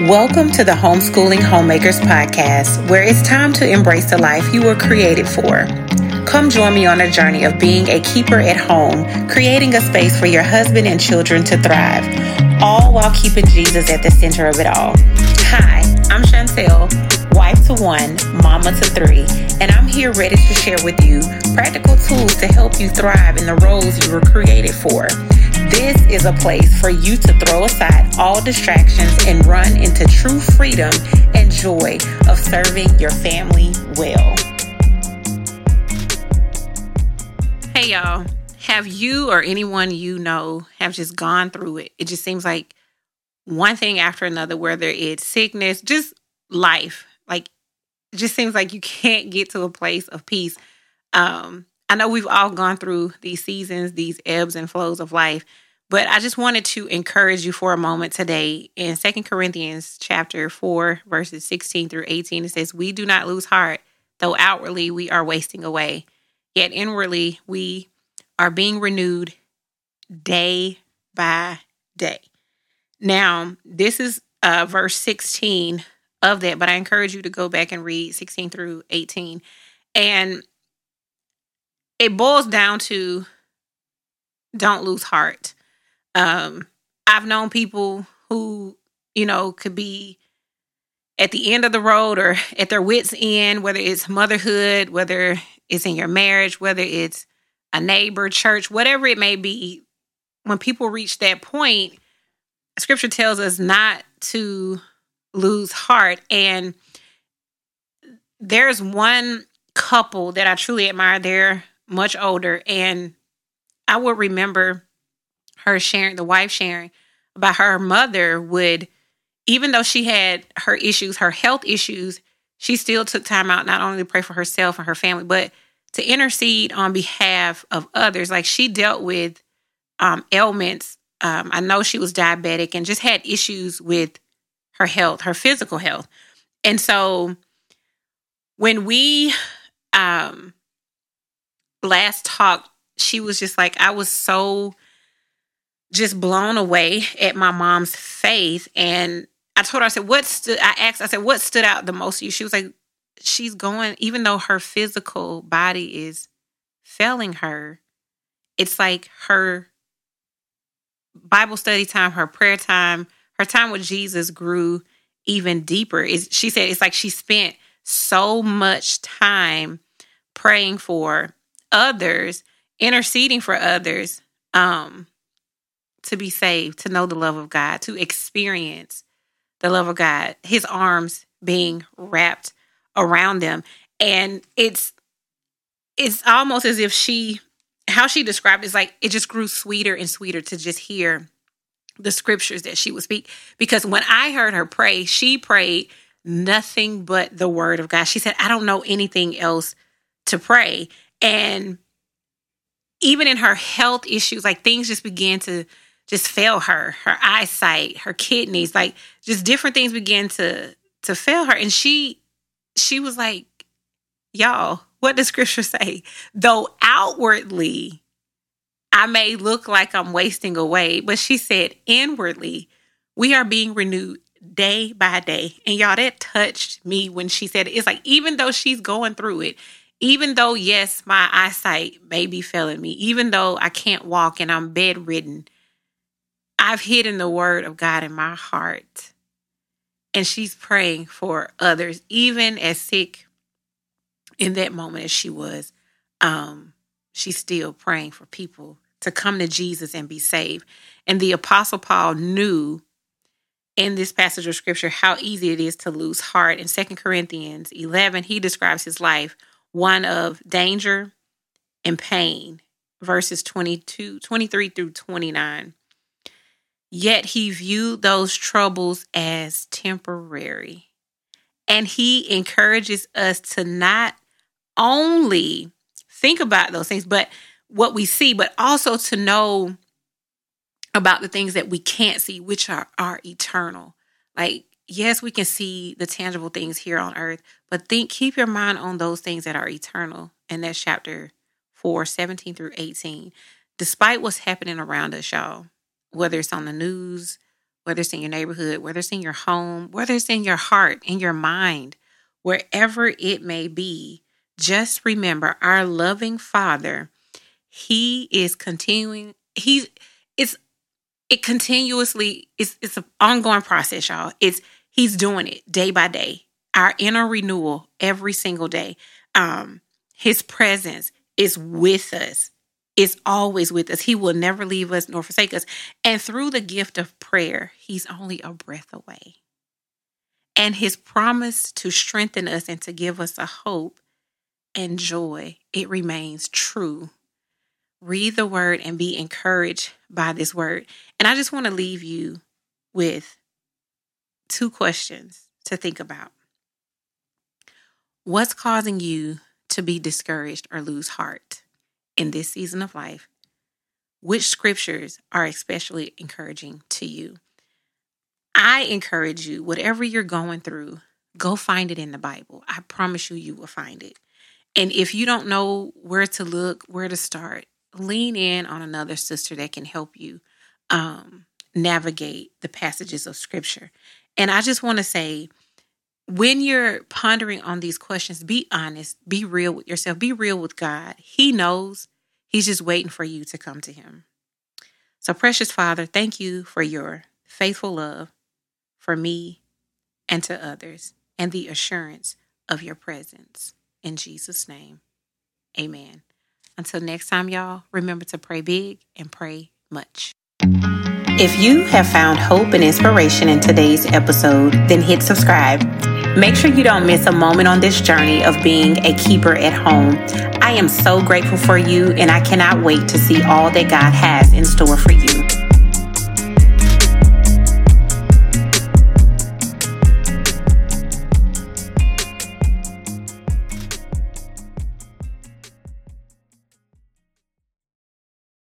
Welcome to the Homeschooling Homemakers Podcast, where it's time to embrace the life you were created for. Come join me on a journey of being a keeper at home, creating a space for your husband and children to thrive, all while keeping Jesus at the center of it all. Hi, I'm Chantel, wife to one, mama to three, and I'm here ready to share with you practical tools to help you thrive in the roles you were created for. This is a place for you to throw aside all distractions and run into true freedom and joy of serving your family well. Hey, y'all. Have you or anyone you know have just gone through it? It just seems like one thing after another, whether it's sickness, just life. Like, it just seems like you can't get to a place of peace. Um, I know we've all gone through these seasons, these ebbs and flows of life, but I just wanted to encourage you for a moment today. In Second Corinthians chapter 4, verses 16 through 18, it says, We do not lose heart, though outwardly we are wasting away. Yet inwardly we are being renewed day by day. Now, this is uh, verse 16 of that, but I encourage you to go back and read 16 through 18. And it boils down to don't lose heart. Um, I've known people who, you know, could be at the end of the road or at their wits' end, whether it's motherhood, whether it's in your marriage, whether it's a neighbor, church, whatever it may be. When people reach that point, scripture tells us not to lose heart. And there's one couple that I truly admire. They're much older. And I would remember her sharing, the wife sharing about her mother would, even though she had her issues, her health issues, she still took time out not only to pray for herself and her family, but to intercede on behalf of others. Like she dealt with um, ailments. Um, I know she was diabetic and just had issues with her health, her physical health. And so when we um, last talk, she was just like, I was so just blown away at my mom's faith. And I told her, I said, what stood, I asked, I said, what stood out the most to you? She was like, she's going, even though her physical body is failing her, it's like her Bible study time, her prayer time, her time with Jesus grew even deeper. Is she said it's like she spent so much time praying for others, interceding for others, um, to be saved, to know the love of God, to experience the love of God, his arms being wrapped around them. And it's it's almost as if she how she described it is like it just grew sweeter and sweeter to just hear the scriptures that she would speak. Because when I heard her pray, she prayed nothing but the word of God. She said, I don't know anything else to pray. And even in her health issues, like things just began to just fail her, her eyesight, her kidneys, like just different things began to to fail her. And she she was like, Y'all, what does scripture say? Though outwardly I may look like I'm wasting away, but she said inwardly, we are being renewed day by day. And y'all, that touched me when she said it. It's like, even though she's going through it, even though, yes, my eyesight may be failing me, even though I can't walk and I'm bedridden, I've hidden the word of God in my heart. And she's praying for others, even as sick in that moment as she was. Um, she's still praying for people to come to Jesus and be saved. And the Apostle Paul knew in this passage of scripture how easy it is to lose heart. In Second Corinthians 11, he describes his life one of danger and pain, verses 22, 23 through 29. Yet he viewed those troubles as temporary. And he encourages us to not only think about those things, but what we see, but also to know about the things that we can't see, which are, are eternal. Like, yes, we can see the tangible things here on earth, but think, keep your mind on those things that are eternal. And that's chapter 4, 17 through 18. Despite what's happening around us, y'all, whether it's on the news, whether it's in your neighborhood, whether it's in your home, whether it's in your heart, in your mind, wherever it may be, just remember our loving Father, He is continuing, He's it's it continuously it's it's an ongoing process, y'all. It's He's doing it day by day. Our inner renewal every single day. Um, his presence is with us is always with us. He will never leave us nor forsake us. And through the gift of prayer, He's only a breath away. And His promise to strengthen us and to give us a hope and joy, it remains true. Read the word and be encouraged by this word. And I just want to leave you with two questions to think about. What's causing you to be discouraged or lose heart? in this season of life, which scriptures are especially encouraging to you? I encourage you, whatever you're going through, go find it in the Bible. I promise you, you will find it. And if you don't know where to look, where to start, lean in on another sister that can help you um, navigate the passages of scripture. And I just want to say, when you're pondering on these questions, be honest, be real with yourself, be real with God. He knows, He's just waiting for you to come to Him. So, precious Father, thank you for your faithful love for me and to others and the assurance of your presence. In Jesus' name, amen. Until next time, y'all, remember to pray big and pray much. If you have found hope and inspiration in today's episode, then hit subscribe. Make sure you don't miss a moment on this journey of being a keeper at home. I am so grateful for you, and I cannot wait to see all that God has in store for you.